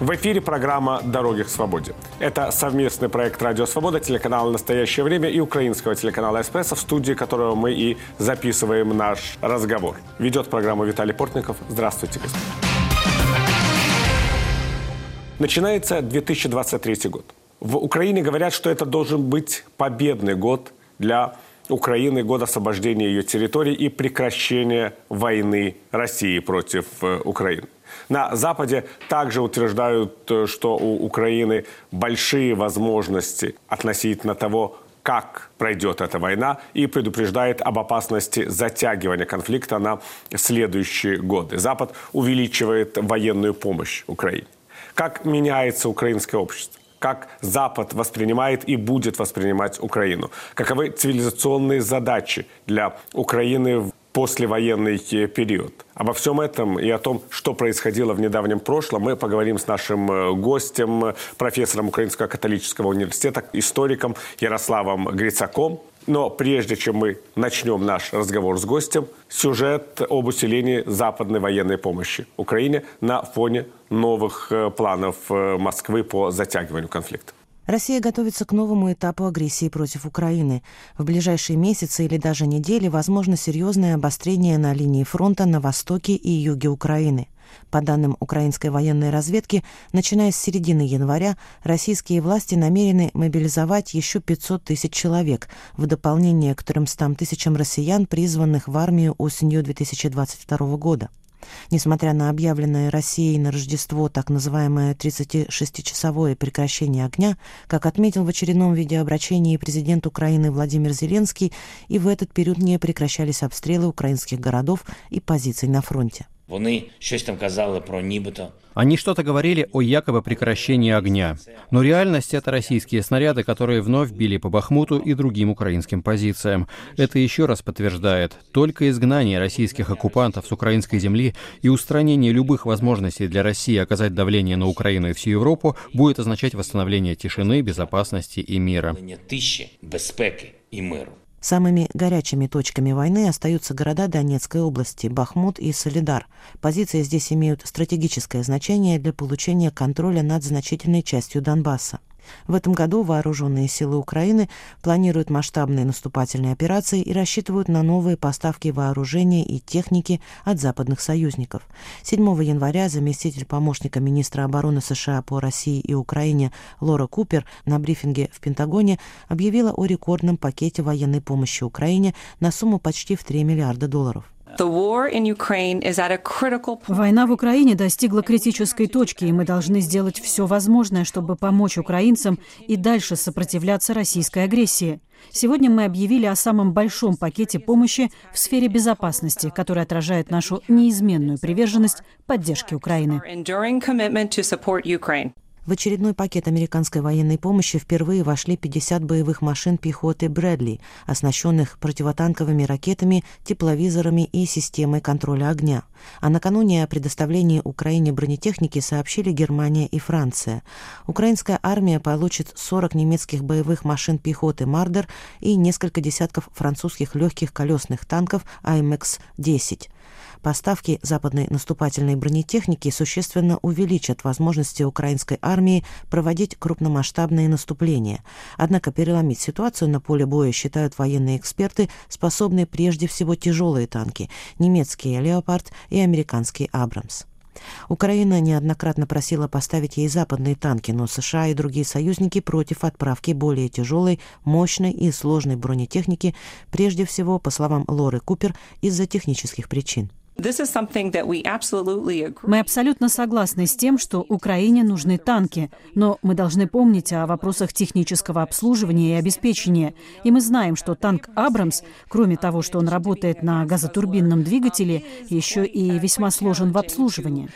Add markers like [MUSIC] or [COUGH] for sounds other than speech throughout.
В эфире программа «Дороги к свободе». Это совместный проект «Радио Свобода», телеканала «Настоящее время» и украинского телеканала «Эспрессо», в студии которого мы и записываем наш разговор. Ведет программу Виталий Портников. Здравствуйте, господа. Начинается 2023 год. В Украине говорят, что это должен быть победный год для Украины, год освобождения ее территорий и прекращения войны России против э, Украины. На Западе также утверждают, э, что у Украины большие возможности относительно того, как пройдет эта война, и предупреждает об опасности затягивания конфликта на следующие годы. Запад увеличивает военную помощь Украине. Как меняется украинское общество? как Запад воспринимает и будет воспринимать Украину. Каковы цивилизационные задачи для Украины послевоенный период. Обо всем этом и о том, что происходило в недавнем прошлом, мы поговорим с нашим э, гостем, профессором Украинского католического университета, историком Ярославом Грицаком. Но прежде чем мы начнем наш разговор с гостем, сюжет об усилении западной военной помощи Украине на фоне новых э, планов э, Москвы по затягиванию конфликта. Россия готовится к новому этапу агрессии против Украины. В ближайшие месяцы или даже недели возможно серьезное обострение на линии фронта на востоке и юге Украины. По данным украинской военной разведки, начиная с середины января, российские власти намерены мобилизовать еще 500 тысяч человек, в дополнение к 300 тысячам россиян, призванных в армию осенью 2022 года. Несмотря на объявленное Россией на Рождество так называемое 36-часовое прекращение огня, как отметил в очередном видеообращении президент Украины Владимир Зеленский, и в этот период не прекращались обстрелы украинских городов и позиций на фронте. Вони щось там казали про нібито. Они что-то говорили о якобы прекращении огня. Но реальность — это российские снаряды, которые вновь били по Бахмуту и другим украинским позициям. Это еще раз подтверждает, только изгнание российских оккупантов с украинской земли и устранение любых возможностей для России оказать давление на Украину и всю Европу будет означать восстановление тишины, безопасности и мира. Тиші, безпеки і миру. Самыми горячими точками войны остаются города Донецкой области, Бахмут и Солидар. Позиции здесь имеют стратегическое значение для получения контроля над значительной частью Донбасса. В этом году вооруженные силы Украины планируют масштабные наступательные операции и рассчитывают на новые поставки вооружения и техники от западных союзников. 7 января заместитель помощника министра обороны США по России и Украине Лора Купер на брифинге в Пентагоне объявила о рекордном пакете военной помощи Украине на сумму почти в 3 миллиарда долларов. Война в Украине достигла критической точки, и мы должны сделать все возможное, чтобы помочь украинцам и дальше сопротивляться российской агрессии. Сегодня мы объявили о самом большом пакете помощи в сфере безопасности, который отражает нашу неизменную приверженность поддержке Украины. В очередной пакет американской военной помощи впервые вошли 50 боевых машин пехоты «Брэдли», оснащенных противотанковыми ракетами, тепловизорами и системой контроля огня. А накануне о предоставлении Украине бронетехники сообщили Германия и Франция. Украинская армия получит 40 немецких боевых машин пехоты «Мардер» и несколько десятков французских легких колесных танков «АМХ-10». Поставки западной наступательной бронетехники существенно увеличат возможности украинской армии проводить крупномасштабные наступления. Однако переломить ситуацию на поле боя считают военные эксперты, способные прежде всего тяжелые танки – немецкие «Леопард» и американский «Абрамс». Украина неоднократно просила поставить ей западные танки, но США и другие союзники против отправки более тяжелой, мощной и сложной бронетехники, прежде всего, по словам Лоры Купер, из-за технических причин. Мы абсолютно согласны с тем, что Украине нужны танки, но мы должны помнить о вопросах технического обслуживания и обеспечения. И мы знаем, что танк «Абрамс», кроме того, что он работает на газотурбинном двигателе, еще и весьма сложен в обслуживании.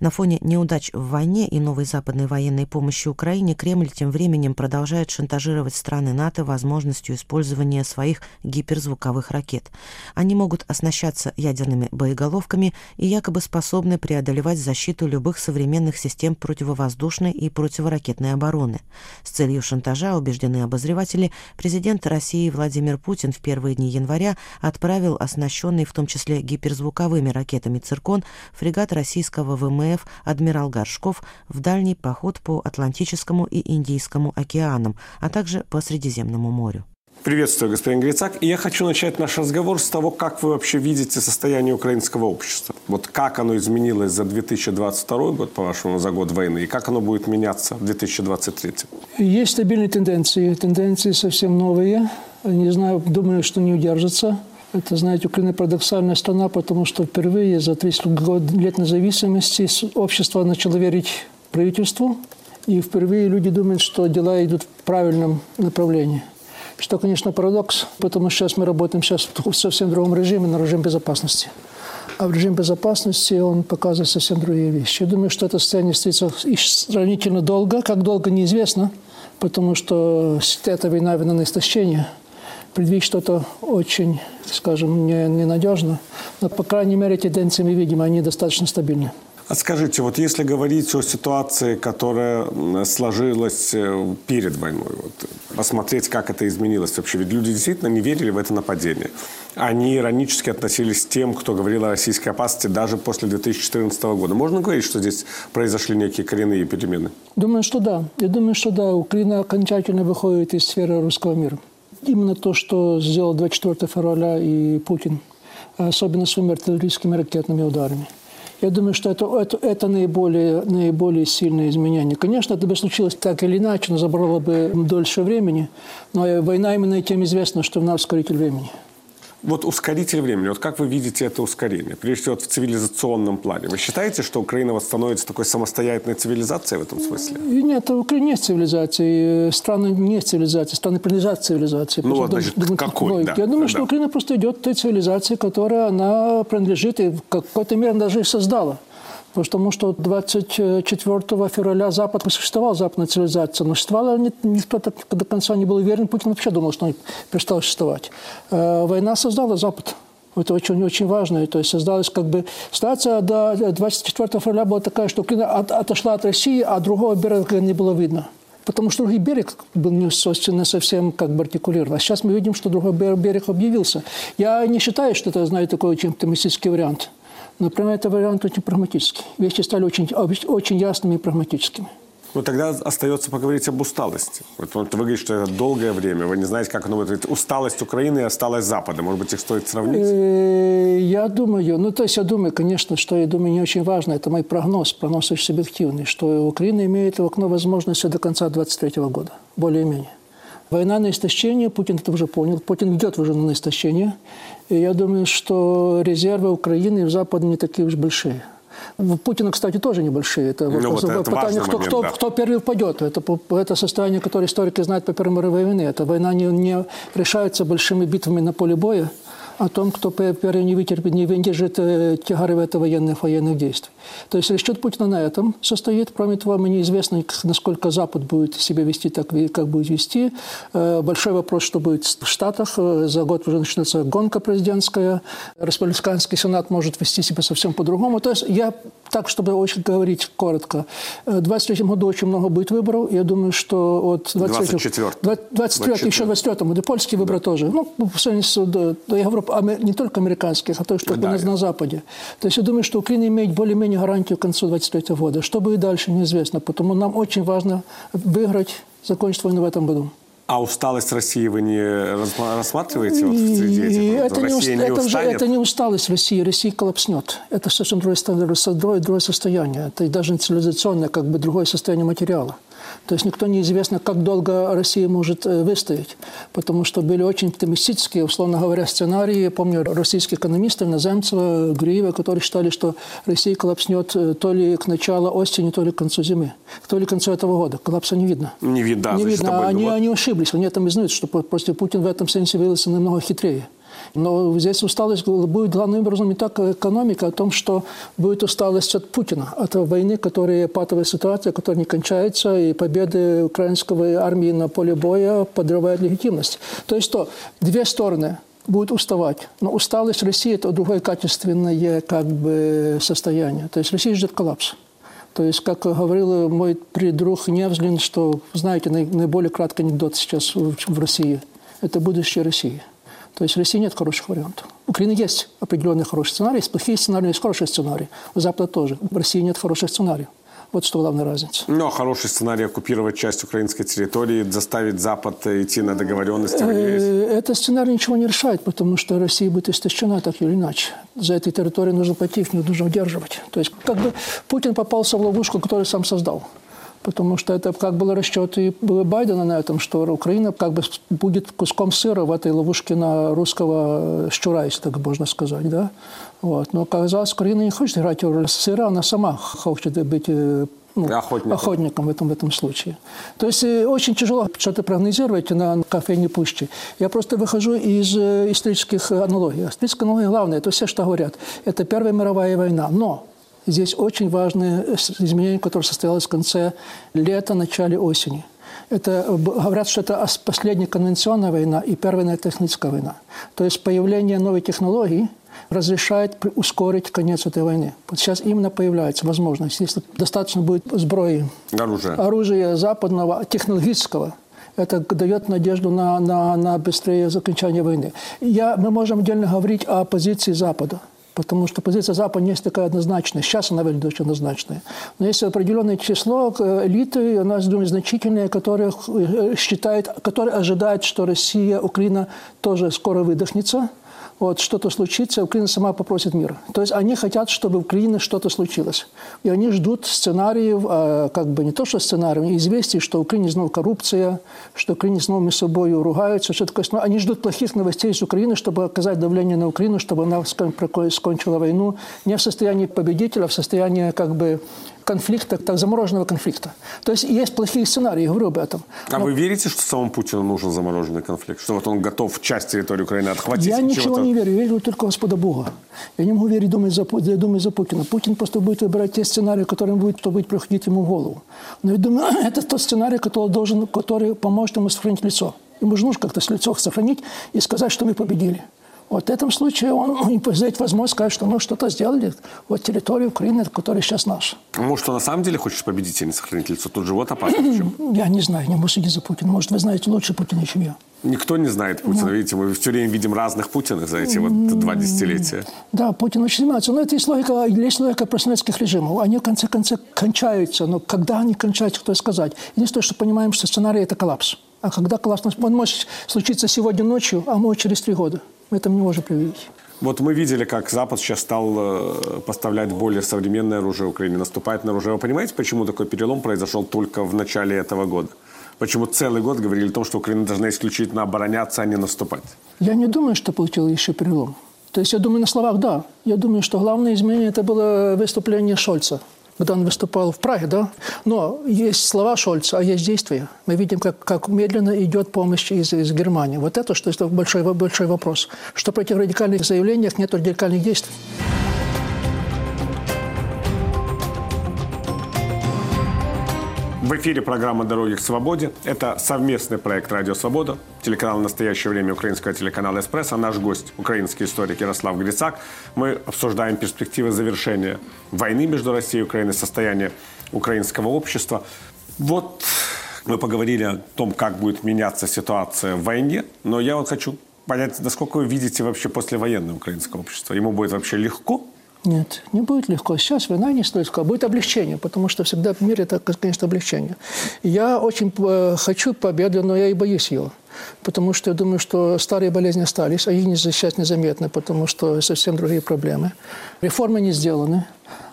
На фоне неудач в войне и новой западной военной помощи Украине Кремль тем временем продолжает шантажировать страны НАТО возможностью использования своих гиперзвуковых ракет. Они могут оснащаться ядерными боеголовками и якобы способны преодолевать защиту любых современных систем противовоздушной и противоракетной обороны. С целью шантажа, убеждены обозреватели, президент России Владимир Путин в первые дни января отправил оснащенный в том числе гиперзвуковыми ракетами «Циркон» фрегат российского ВМС ВМФ адмирал Горшков в дальний поход по Атлантическому и Индийскому океанам, а также по Средиземному морю. Приветствую, господин Грицак. И я хочу начать наш разговор с того, как вы вообще видите состояние украинского общества. Вот как оно изменилось за 2022 год, по-вашему, за год войны, и как оно будет меняться в 2023? Есть стабильные тенденции. Тенденции совсем новые. Не знаю, думаю, что не удержатся. Это, знаете, Украина парадоксальная страна, потому что впервые за 30 лет независимости общество начало верить правительству, и впервые люди думают, что дела идут в правильном направлении. Что, конечно, парадокс, потому что сейчас мы работаем сейчас в совсем другом режиме, на режим безопасности. А в режим безопасности он показывает совсем другие вещи. Я думаю, что это состояние длится сравнительно долго. Как долго, неизвестно, потому что эта война, война на истощение. Предвидеть что-то очень, скажем, ненадежно. Но, по крайней мере, тенденции мы видим, они достаточно стабильны. А скажите, вот если говорить о ситуации, которая сложилась э, перед войной, вот, посмотреть, как это изменилось вообще. Ведь люди действительно не верили в это нападение. Они иронически относились к тем, кто говорил о российской опасности даже после 2014 года. Можно говорить, что здесь произошли некие коренные перемены? Думаю, что да. Я думаю, что да. Украина окончательно выходит из сферы русского мира. Именно то, что сделал 24 февраля и Путин, особенно своими артиллерийскими ракетными ударами – я думаю, что это, это, это наиболее, наиболее сильное изменение. Конечно, это бы случилось так или иначе, но забрало бы дольше времени. Но война именно тем известна, что она ускоритель времени. Вот ускоритель времени, вот как вы видите это ускорение? Прежде всего, в цивилизационном плане. Вы считаете, что Украина вот становится такой самостоятельной цивилизацией в этом смысле? Нет, Украина не цивилизация. Страны не цивилизация. Страны принадлежат цивилизации. Ну, вот, значит, думаю, какой? Да. Я думаю, да. что Украина просто идет той цивилизации, которая она принадлежит и в какой-то мере даже и создала. Потому что 24 февраля Запад существовал, западная цивилизация, но существовала не, никто до конца не был уверен. Путин вообще думал, что он перестал существовать. Э, война создала Запад. Это очень, очень важно. То есть создалась как бы ситуация до 24 февраля была такая, что Украина от, отошла от России, а другого берега не было видно. Потому что другой берег был не, не совсем как бы артикулирован. А сейчас мы видим, что другой берег объявился. Я не считаю, что это, знаете, такой очень оптимистический вариант. Например, это вариант очень прагматический. Вещи стали очень, очень ясными и прагматическими. Ну, тогда остается поговорить об усталости. Вот вы говорите, что это долгое время. Вы не знаете, как оно будет. Усталость Украины и усталость Запада. Может быть, их стоит сравнить? Э, я думаю, ну, то есть я думаю, конечно, что я думаю, не очень важно. Это мой прогноз, прогноз очень субъективный, что Украина имеет в окно возможности до конца 2023 года, более-менее. Война на истощение, Путин это уже понял. Путин идет уже на истощение. И я думаю, что резервы Украины в Западе не такие уж большие. Путина, кстати, тоже небольшие. Это ну, вопрос, вот это питание, кто, момент, кто, да. кто первый упадет. Это, это состояние, которое историки знают по Первой мировой войне. Эта война не, не решается большими битвами на поле боя, о том, кто первый не вытерпит, не выдержит э, тягары в это военных, военных действий. То есть расчет Путина на этом состоит. Кроме того, мне неизвестно, насколько Запад будет себя вести так, как будет вести. Э, большой вопрос, что будет в Штатах. Э, за год уже начнется гонка президентская. Республиканский сенат может вести себя совсем по-другому. То есть я так, чтобы очень говорить коротко, в 23 году очень много будет выборов. Я думаю, что от 23 24 23 еще 23 да польские выборы да. тоже. Ну, по сравнению с, я говорю не только американских, а то, что да, на, на Западе. То есть я думаю, что Украина имеет более-менее гарантию к концу 2023 года. Что будет дальше, неизвестно. Потому нам очень важно выиграть, закончить войну в этом году. А усталость России вы не рассматриваете вот среди этих? Это не, уст... не это, уже, это не усталость России. Россия коллапснет. Это совсем другое, другое, другое состояние. Это даже не цивилизационное, как бы другое состояние материала. То есть никто неизвестно, как долго Россия может э, выстоять, потому что были очень оптимистические, условно говоря, сценарии. Я помню российских экономистов, Наземцева, Гриева, которые считали, что Россия коллапснет э, то ли к началу осени, то ли к концу зимы, то ли к концу этого года. Коллапса не видно. Не видно. Не видно. Они, они ошиблись. Они там знают, что просто Путин в этом смысле выявился намного хитрее. Но здесь усталость будет главным образом не так экономика, а о том, что будет усталость от Путина, от войны, которая патовая ситуация, которая не кончается, и победы украинской армии на поле боя подрывают легитимность. То есть что? Две стороны будут уставать. Но усталость России – это другое качественное как бы, состояние. То есть Россия ждет коллапс. То есть, как говорил мой предруг Невзлин, что, знаете, наиболее краткий анекдот сейчас в России – это будущее России. То есть в России нет хороших вариантов. У Украины есть определенные хорошие сценарии, есть плохие сценарии, есть хорошие сценарии. У Запада тоже. В России нет хороших сценариев. Вот что главная разница. Ну, а хороший сценарий оккупировать часть украинской территории, заставить Запад идти на договоренности. Э, Этот сценарий ничего не решает, потому что Россия будет истощена так или иначе. За этой территорией нужно пойти, их нужно удерживать. То есть как бы Путин попался в ловушку, которую сам создал. Потому что это как был расчет и Байдена на этом, что Украина как бы будет куском сыра в этой ловушке на русского щура, если так можно сказать. Да? Вот. Но оказалось, Украина не хочет играть роль сыра, она сама хочет быть э, ну, Охотником. охотником в этом, в этом случае. То есть э, очень тяжело что-то прогнозировать на кофейне пуще. Я просто выхожу из э, исторических аналогий. Историческая аналогия главная, это все, что говорят. Это Первая мировая война. Но здесь очень важное изменение, которое состоялось в конце лета, начале осени. Это, говорят, что это последняя конвенционная война и первая техническая война. То есть появление новой технологии разрешает ускорить конец этой войны. Вот сейчас именно появляется возможность, если достаточно будет сброи, Оружие. оружия западного, технологического, это дает надежду на, на, на быстрее окончание войны. Я, мы можем отдельно говорить о позиции Запада. Потому что позиция Запада не есть такая однозначная. Сейчас она выглядит очень однозначная. Но есть определенное число элиты, у нас, думаю, значительные, которые считают, которые ожидают, что Россия, Украина тоже скоро выдохнется вот, что-то случится, Украина сама попросит мира. То есть они хотят, чтобы в Украине что-то случилось. И они ждут сценариев, а, как бы не то, что сценариев, известий, что в Украине снова коррупция, что в Украине снова между собой ругаются, что такое. Но они ждут плохих новостей из Украины, чтобы оказать давление на Украину, чтобы она скончила войну не в состоянии победителя, а в состоянии как бы конфликта, так замороженного конфликта. То есть есть плохие сценарии, я говорю об этом. А Но... вы верите, что самому Путину нужен замороженный конфликт? Что вот он готов часть территории Украины отхватить? Я ничего не верю, я верю только Господа Бога. Я не могу верить, думать за, думать за Путина. Путин просто будет выбирать те сценарии, которые будет, что будет приходить ему в голову. Но я думаю, [CLEARS THROAT] это тот сценарий, который, должен, который поможет ему сохранить лицо. Ему же нужно как-то лицо сохранить и сказать, что мы победили. Вот в этом случае он взять возможность сказать, что мы что-то сделали. Вот территория Украины, которая сейчас наша. А может, он на самом деле хочет победить не сохранить лицо? Тут же вот опасно. Я не знаю, не могу судить за Путина. Может, вы знаете лучше Путина, чем я. Никто не знает Путина. Ну. Видите, мы все время видим разных Путиных за эти вот два десятилетия. Да, Путин очень занимается. Но это есть логика, есть логика просоветских режимов. Они в конце концов кончаются. Но когда они кончаются, кто сказать. Единственное, что понимаем, что сценарий – это коллапс. А когда коллапс, он может случиться сегодня ночью, а может через три года. Мы это не можем предвидеть. Вот мы видели, как Запад сейчас стал э, поставлять более современное оружие Украине, наступает на оружие. Вы понимаете, почему такой перелом произошел только в начале этого года? Почему целый год говорили о том, что Украина должна исключительно обороняться, а не наступать? Я не думаю, что получил еще перелом. То есть я думаю, на словах да. Я думаю, что главное изменение это было выступление Шольца когда он выступал в Праге, да? Но есть слова Шольца, а есть действия. Мы видим, как, как медленно идет помощь из, из Германии. Вот это, что это большой, большой вопрос. Что при этих радикальных заявлениях нет радикальных действий. В эфире программа «Дороги к свободе». Это совместный проект «Радио Свобода», телеканал «Настоящее время» украинского телеканала «Эспрессо». Наш гость – украинский историк Ярослав Грицак. Мы обсуждаем перспективы завершения войны между Россией и Украиной, состояние украинского общества. Вот мы поговорили о том, как будет меняться ситуация в войне, но я вот хочу понять, насколько вы видите вообще послевоенное украинское общество. Ему будет вообще легко нет, не будет легко. Сейчас война не стоит легко, будет облегчение, потому что всегда в мире это, конечно, облегчение. Я очень э, хочу победы, но я и боюсь ее. Потому что я думаю, что старые болезни остались, а их сейчас незаметно, потому что совсем другие проблемы. Реформы не сделаны.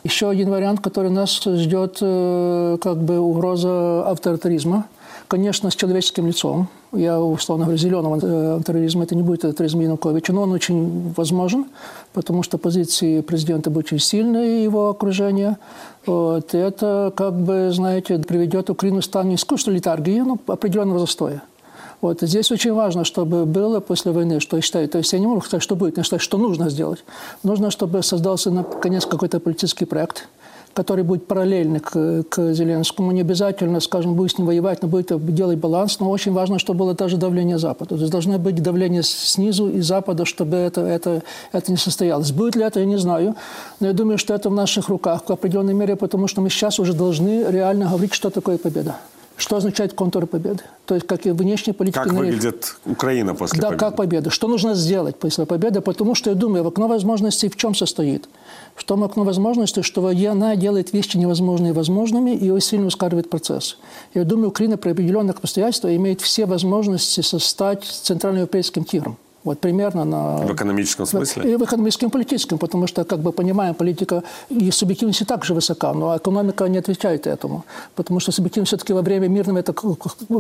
Еще один вариант, который нас ждет, э, как бы угроза авторитаризма конечно, с человеческим лицом. Я, условно говоря, зеленого э, терроризма, это не будет терроризм Януковича, но он очень возможен, потому что позиции президента будут очень сильные, его окружение. Вот. И это, как бы, знаете, приведет Украину в стан не искусства литаргии, но определенного застоя. Вот. Здесь очень важно, чтобы было после войны, что я считаю, то есть я не могу сказать, что будет, я считаю, что нужно сделать. Нужно, чтобы создался, наконец, какой-то политический проект – который будет параллельный к, к Зеленскому. Не обязательно, скажем, будет с ним воевать, но будет делать баланс. Но очень важно, чтобы было даже давление Запада. То есть должно быть давление снизу и Запада, чтобы это, это, это не состоялось. Будет ли это, я не знаю. Но я думаю, что это в наших руках в определенной мере, потому что мы сейчас уже должны реально говорить, что такое победа. Что означает контур победы? То есть как и внешняя политика. Как выглядит Украина после да, победы? Да, как победа. Что нужно сделать после победы? Потому что, я думаю, окно возможностей в чем состоит? В том окно возможностей, что она делает вещи невозможные возможными и сильно ускоряет процесс. Я думаю, Украина при определенных обстоятельствах имеет все возможности стать центральноевропейским тигром. Вот примерно на... В экономическом смысле? И в экономическом и политическом, потому что, как бы понимаем, политика и субъективность и так же высока, но экономика не отвечает этому. Потому что субъективность все-таки во время мирного это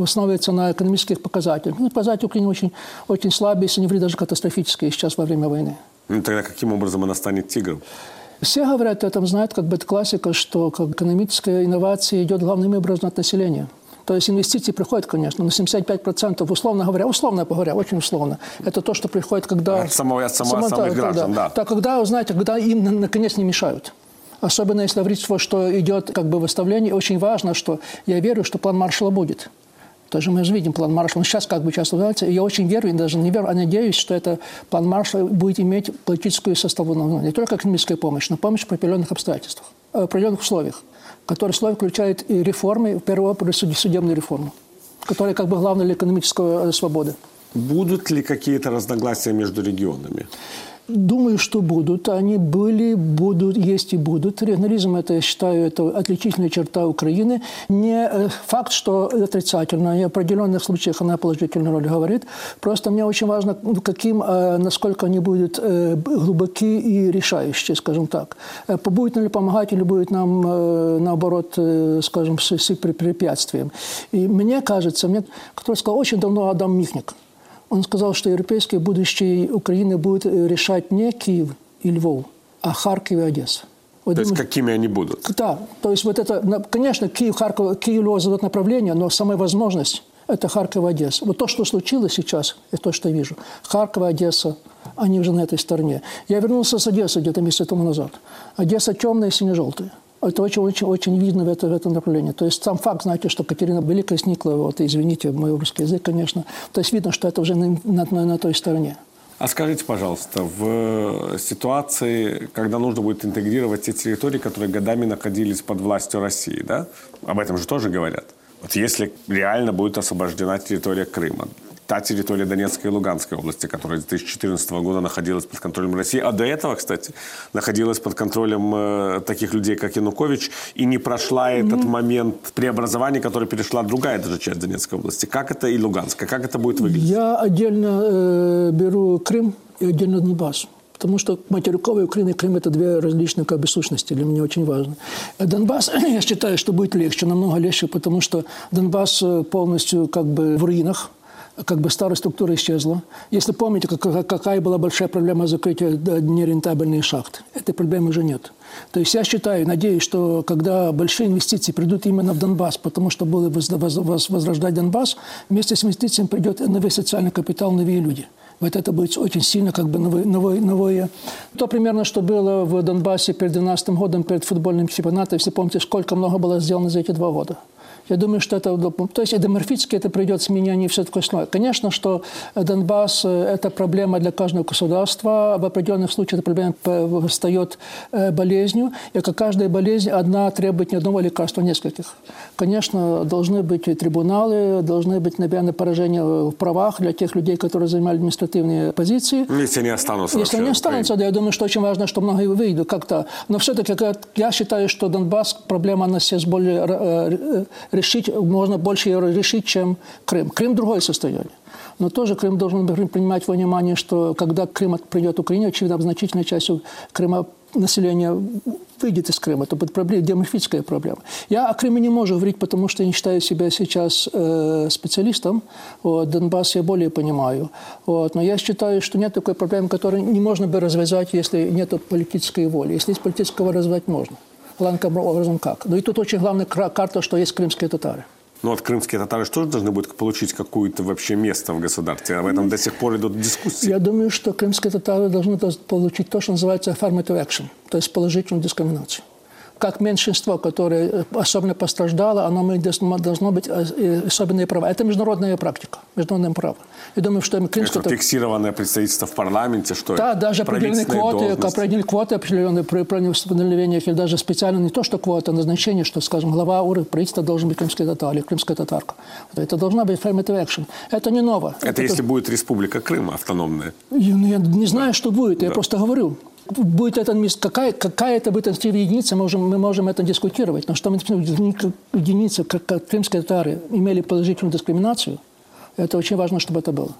основывается на экономических показателях. Ну, показатели Украины очень, очень слабые, если не говорить даже катастрофические сейчас во время войны. Ну, тогда каким образом она станет тигром? Все говорят о этом, знают, как бы это классика, что экономическая инновация идет главным образом от населения. То есть инвестиции приходят, конечно, на 75%, условно говоря, условно говоря, очень условно. Это то, что приходит, когда... От самого, от самого, само, самых граждан, да. да. когда, знаете, когда им, наконец, не мешают. Особенно если говорить, что идет как бы выставление, очень важно, что я верю, что план Маршала будет. Тоже мы же видим план Маршала. Он сейчас как бы называется. И я очень верю, и даже не верю, а надеюсь, что это план Маршала будет иметь политическую составную, не только экономическая помощь, но помощь в определенных обстоятельствах, в определенных условиях который слово включает и реформы, в первую очередь судебную реформу, которая как бы главная для экономической э, свободы. Будут ли какие-то разногласия между регионами? Думаю, что будут. Они были, будут, есть и будут. Регионализм, это, я считаю, это отличительная черта Украины. Не э, факт, что отрицательно, и в определенных случаях она положительную роль говорит. Просто мне очень важно, каким, э, насколько они будут э, глубоки и решающие, скажем так. Будет ли помогать или будет нам, наоборот, скажем, с, препятствием. И мне кажется, мне, который сказал очень давно Адам Михник – он сказал, что европейское будущее Украины будет э, решать не Киев и Львов, а Харьков и Одесса. Вот то есть какими они будут? Да, то есть вот это, конечно, Киев, Харьков, Киев, Львов задают направление, но самая возможность – это Харьков и Одесса. Вот то, что случилось сейчас, это то, что я вижу. Харьков и Одесса, они уже на этой стороне. Я вернулся с Одессы где-то месяц тому назад. Одесса темная и сине-желтая. Это очень-очень очень видно в, это, в этом направлении. То есть сам факт, знаете, что Катерина Великая сникла, вот, извините, мой русский язык, конечно. То есть видно, что это уже на, на, на той стороне. А скажите, пожалуйста, в ситуации, когда нужно будет интегрировать те территории, которые годами находились под властью России, да? Об этом же тоже говорят. Вот если реально будет освобождена территория Крыма, та территория Донецкой и Луганской области, которая с 2014 года находилась под контролем России, а до этого, кстати, находилась под контролем э, таких людей, как Янукович, и не прошла mm-hmm. этот момент преобразования, который перешла другая даже часть Донецкой области. Как это и Луганская? Как это будет выглядеть? Я отдельно э, беру Крым и отдельно Донбасс. Потому что материковая Украина и Крым – это две различные как бы, сущности. Для меня очень важно. Донбасс, [CLEARS THROAT] я считаю, что будет легче, намного легче, потому что Донбасс э, полностью как бы в руинах – как бы старая структура исчезла. Если помните, какая была большая проблема закрытия нерентабельных шахт, этой проблемы уже нет. То есть я считаю, надеюсь, что когда большие инвестиции придут именно в Донбасс, потому что было возрождать Донбасс, вместе с инвестициями придет новый социальный капитал, новые люди. Вот это будет очень сильно как бы новое, новое, новое. То примерно, что было в Донбассе перед 2012 годом, перед футбольным чемпионатом. Если помните, сколько много было сделано за эти два года. Я думаю, что это... То есть деморфически это придет сменение все такое основное. Конечно, что Донбасс – это проблема для каждого государства. В определенных случаях эта проблема встает э, болезнью. И как каждая болезнь, одна требует не одного лекарства, а нескольких. Конечно, должны быть трибуналы, должны быть, наверное, поражения в правах для тех людей, которые занимали административные позиции. Если они останутся. Если они останутся, да, я думаю, что очень важно, что много выйдут как-то. Но все-таки я считаю, что Донбасс, проблема она сейчас более э, э, решить, можно больше ее решить, чем Крым. Крым – другое состояние. Но тоже Крым должен принимать во внимание, что когда Крым придет Украине, очевидно, значительная часть Крыма населения выйдет из Крыма. Это будет проблема, демографическая проблема. Я о Крыме не могу говорить, потому что я не считаю себя сейчас э, специалистом. Вот, Донбасс я более понимаю. Вот, но я считаю, что нет такой проблемы, которую не можно бы развязать, если нет политической воли. Если есть политическая воля, развязать можно главным образом как. Ну и тут очень главная карта, что есть крымские татары. Ну вот крымские татары тоже должны будут получить какое-то вообще место в государстве. Об этом до сих пор идут дискуссии. Я думаю, что крымские татары должны получить то, что называется affirmative action, то есть положительную дискриминацию. Как меньшинство, которое особенно пострадало, оно должно быть особенные права. Это международная практика, международное право. Я думаю, что Крымское... Это фиксированное представительство в парламенте, что Да, даже определенные квоты, определенные квоты определенные при проникновениях, или даже специально не то, что квота, а назначение, что, скажем, глава уровня правительства должен быть крымский татар или крымская татарка. Это должна быть affirmative action. Это не ново. Это, это если будет республика Крым автономная? Я, я не знаю, что будет, да. я просто говорю будет это какая, какая это будет единица, мы можем, мы можем это дискутировать. Но что мы единица, как, как крымские татары имели положительную дискриминацию, это очень важно, чтобы это было.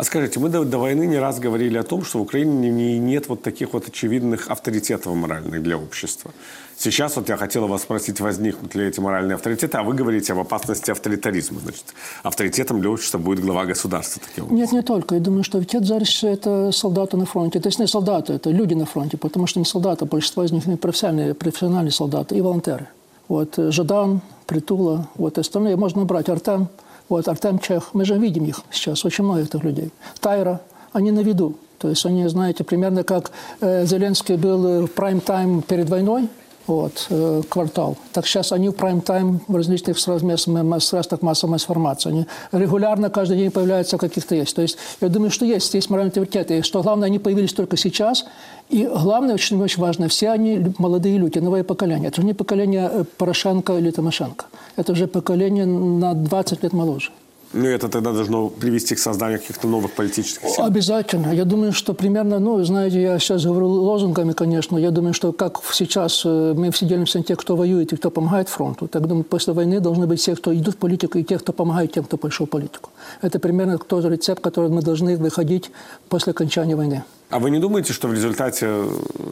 А скажите, мы до, до войны не раз говорили о том, что в Украине не, нет вот таких вот очевидных авторитетов моральных для общества. Сейчас вот я хотела вас спросить, возникнут ли эти моральные авторитеты, а вы говорите об опасности авторитаризма. Значит, авторитетом для общества будет глава государства. Таким образом. Нет, не только. Я думаю, что авторитет зараз это солдаты на фронте. То есть не солдаты, это люди на фронте, потому что не солдаты, большинство из них не профессиональные, профессиональные солдаты и волонтеры. Вот э, Жадан, Притула, вот остальные можно брать, Артем – вот Артем Чех, мы же видим их сейчас, очень много этих людей. Тайра, они на виду. То есть они, знаете, примерно как э, Зеленский был в прайм-тайм перед войной, вот, э, квартал. Так сейчас они в прайм-тайм в различных средствах массовой информации. Они регулярно каждый день появляются каких-то есть. То есть я думаю, что есть, есть моральный авторитет. И что главное, они появились только сейчас. И главное, очень, очень важно, все они молодые люди, новое поколение. Это не поколение э, Порошенко или Тимошенко. Это уже поколение на 20 лет моложе. Ну, это тогда должно привести к созданию каких-то новых политических сил. Обязательно. Я думаю, что примерно, ну, знаете, я сейчас говорю лозунгами, конечно, я думаю, что как сейчас э, мы все делимся на тех, кто воюет и кто помогает фронту, так думаю, после войны должны быть все, кто идут в политику, и те, кто помогает тем, кто пошел в политику. Это примерно тот рецепт, который мы должны выходить после окончания войны. А вы не думаете, что в результате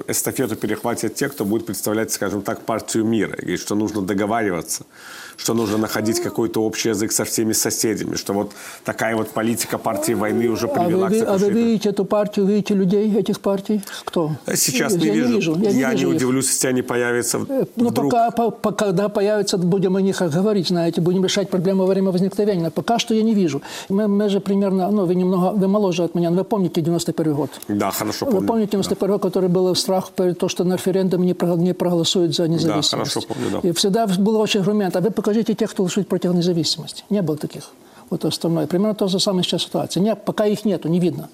эстафету перехватят те, кто будет представлять, скажем так, партию мира, и что нужно договариваться? что нужно находить какой-то общий язык со всеми соседями, что вот такая вот политика партии войны уже привела а вы, к А вы видите эту партию, видите людей этих партий? Кто? Сейчас я не вижу. Не вижу. Я, я не, не удивлюсь, если они появятся э, Ну, пока, по, по, когда появятся, будем о них говорить, знаете, будем решать проблемы во время возникновения. Пока что я не вижу. Мы, мы же примерно, ну, вы немного, вы моложе от меня, но вы помните 91 год? Да, хорошо помню. Вы помните 91 год, да. который был страх перед то, что на референдуме не, проголосуют за независимость? Да, хорошо помню, да. И всегда был очень аргумент, а вы покажите тех, кто голосует против независимости. Не было таких. Вот остальное. Примерно то же самое сейчас ситуация. Нет, пока их нету, не видно.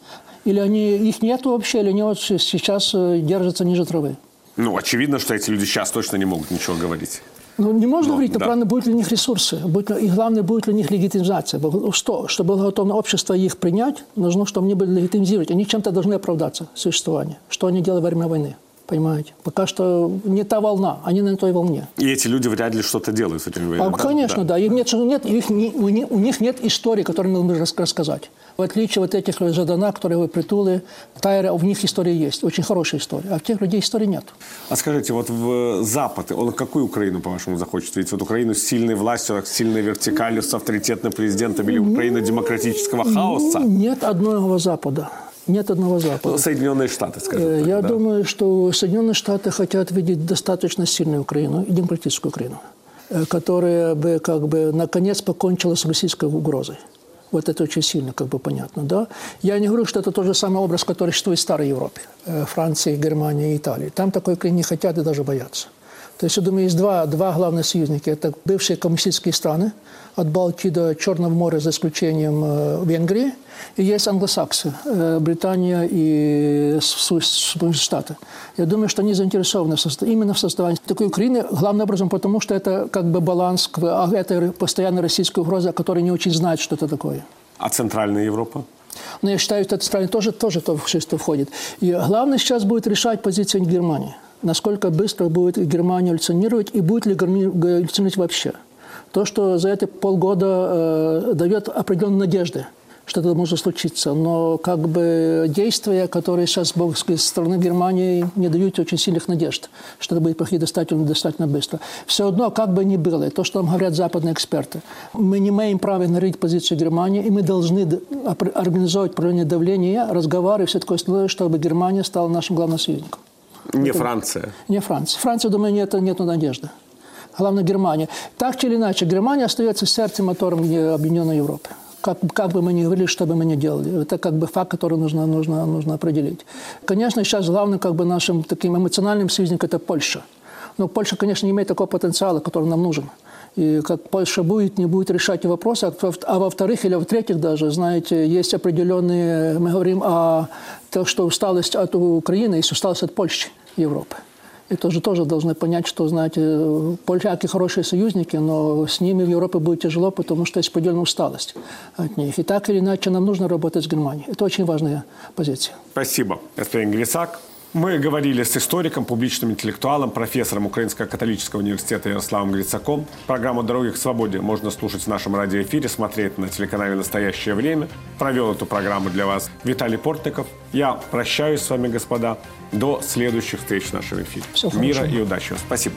Или они, их нету вообще, или они вот сейчас э, держатся ниже травы. Ну, очевидно, что эти люди сейчас точно не могут ничего говорить. Ну, не можно но, говорить, да. правильно, будут ли у них ресурсы, будет, и главное, будет ли у них легитимизация. Что? Чтобы было готово общество их принять, нужно, чтобы они были легитимизировать. Они чем-то должны оправдаться, существование. Что они делали во время войны. Понимаете? Пока что не та волна, они на той волне. И эти люди вряд ли что-то делают с этими войнами. А, конечно, да. да. Их нет, нет, их, у, них, у них нет истории, которую мы можем рассказать. В отличие от этих Жадана, которые вы притулы, Тайра, у них история есть. Очень хорошая история. А в тех людей истории нет. А скажите, вот в Запад, он какую Украину, по-вашему, захочет видеть? Вот Украину с сильной властью, с сильной вертикалью, с авторитетным президентом или Украину демократического хаоса? Нет одного Запада. Нет одного Запада. Ну, Соединенные Штаты, скажем э, так. Я да. думаю, что Соединенные Штаты хотят видеть достаточно сильную Украину демократическую Украину, э, которая бы как бы наконец покончила с российской угрозой. Вот это очень сильно, как бы понятно, да. Я не говорю, что это тот же самый образ, который существует в Старой Европе, э, Франции, Германии, Италии. Там такой Украины не хотят и даже боятся. То есть, я думаю, есть два, два главных союзника. Это бывшие коммунистические страны, от Балтии до Черного моря, за исключением э, Венгрии. И есть англосаксы, э, Британия и Соединенные Штаты. Я думаю, что они заинтересованы в именно в создании такой Украины, главным образом потому, что это как бы баланс к а этой постоянной российской угрозе, которая не очень знает, что это такое. А Центральная Европа? Но я считаю, что эта страна тоже, тоже то, что входит. И главное сейчас будет решать позицию Германии. Насколько быстро будет Германия эволюционировать и будет ли эволюционировать вообще. То, что за эти полгода э, дает определенные надежды, что это может случиться. Но как бы действия, которые сейчас со стороны Германии не дают очень сильных надежд, что это будет проходить достаточно, достаточно быстро. Все одно, как бы ни было, то, что нам говорят западные эксперты, мы не имеем права игнорировать позицию Германии, и мы должны организовать проявление давления, разговаривать, все такое остальное, чтобы Германия стала нашим главным союзником. Не это, Франция. Не Франция. Франция, думаю, нет, нет надежды главное Германия. Так или иначе, Германия остается сердцем мотором Объединенной Европы. Как, как бы мы ни говорили, что бы мы ни делали. Это как бы факт, который нужно, нужно, нужно определить. Конечно, сейчас главным как бы нашим таким эмоциональным союзником – это Польша. Но Польша, конечно, не имеет такого потенциала, который нам нужен. И как Польша будет, не будет решать вопросы. А, а во-вторых или в-третьих даже, знаете, есть определенные, мы говорим о том, что усталость от Украины, есть усталость от Польши, Европы. И тоже, тоже должны понять, что, знаете, поляки хорошие союзники, но с ними в Европе будет тяжело, потому что есть определенная усталость от них. И так или иначе нам нужно работать с Германией. Это очень важная позиция. Спасибо, господин Грисак. Мы говорили с историком, публичным интеллектуалом, профессором Украинского католического университета Ярославом Грицаком. Программу «Дороги к свободе» можно слушать в нашем радиоэфире, смотреть на телеканале «Настоящее время». Провел эту программу для вас Виталий Портников. Я прощаюсь с вами, господа. До следующих встреч в нашем эфире. Всего Мира хорошего. и удачи. Спасибо.